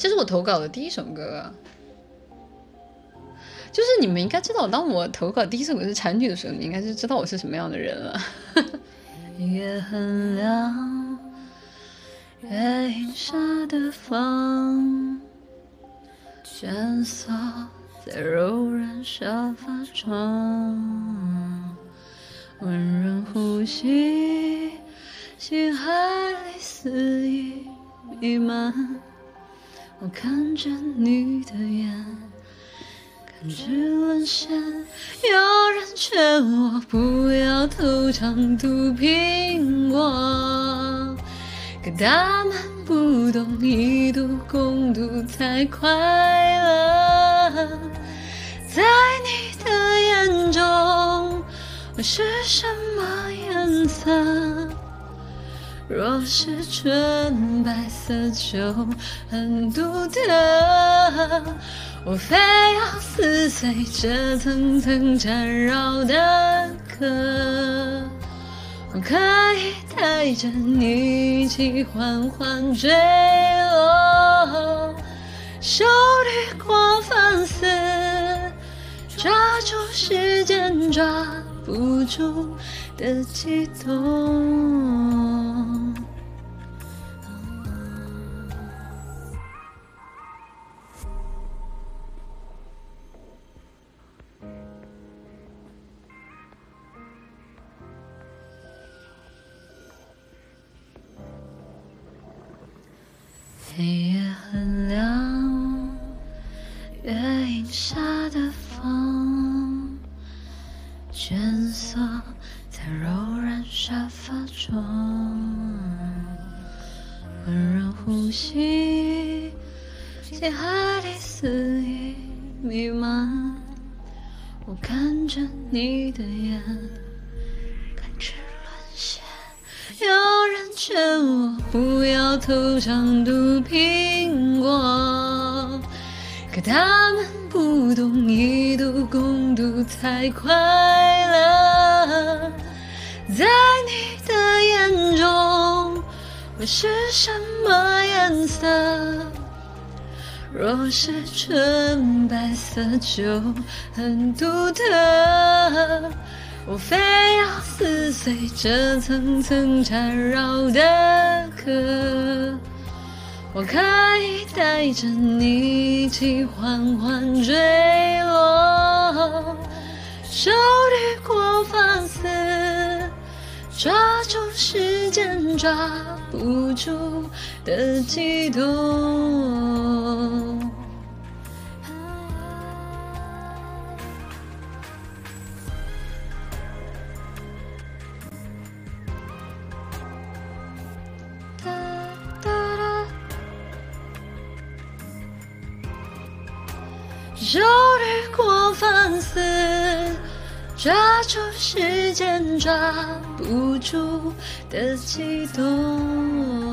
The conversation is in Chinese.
这是我投稿的第一首歌，就是你们应该知道，当我投稿第一首歌是产女的时候，你应该是知道我是什么样的人了。夜很亮，月映下的房，蜷缩在柔软沙发上，温润呼吸，心海肆意弥漫。我看着你的眼，感知沦陷。有人劝我不要偷尝毒苹果，可他们不懂一度共度才快乐。在你的眼中，我是什么颜色？若是纯白色就很独特，我非要撕碎这层层缠绕的壳。我可以带着你一起缓缓坠落，手掠过放肆，抓住时间抓不住的悸动。黑夜很亮，月影下的房，蜷缩在柔软沙发中，温柔呼吸，心海里肆意弥漫。我看着你的眼，劝我不要偷尝毒苹果，可他们不懂一度共度才快乐。在你的眼中，我是什么颜色？若是纯白色就很独特，我非要撕碎这层层缠绕的壳。我可以带着你一起缓缓坠落，手掠过放肆，抓住时间抓不住的悸动。手掠过放肆，抓住时间抓不住的悸动。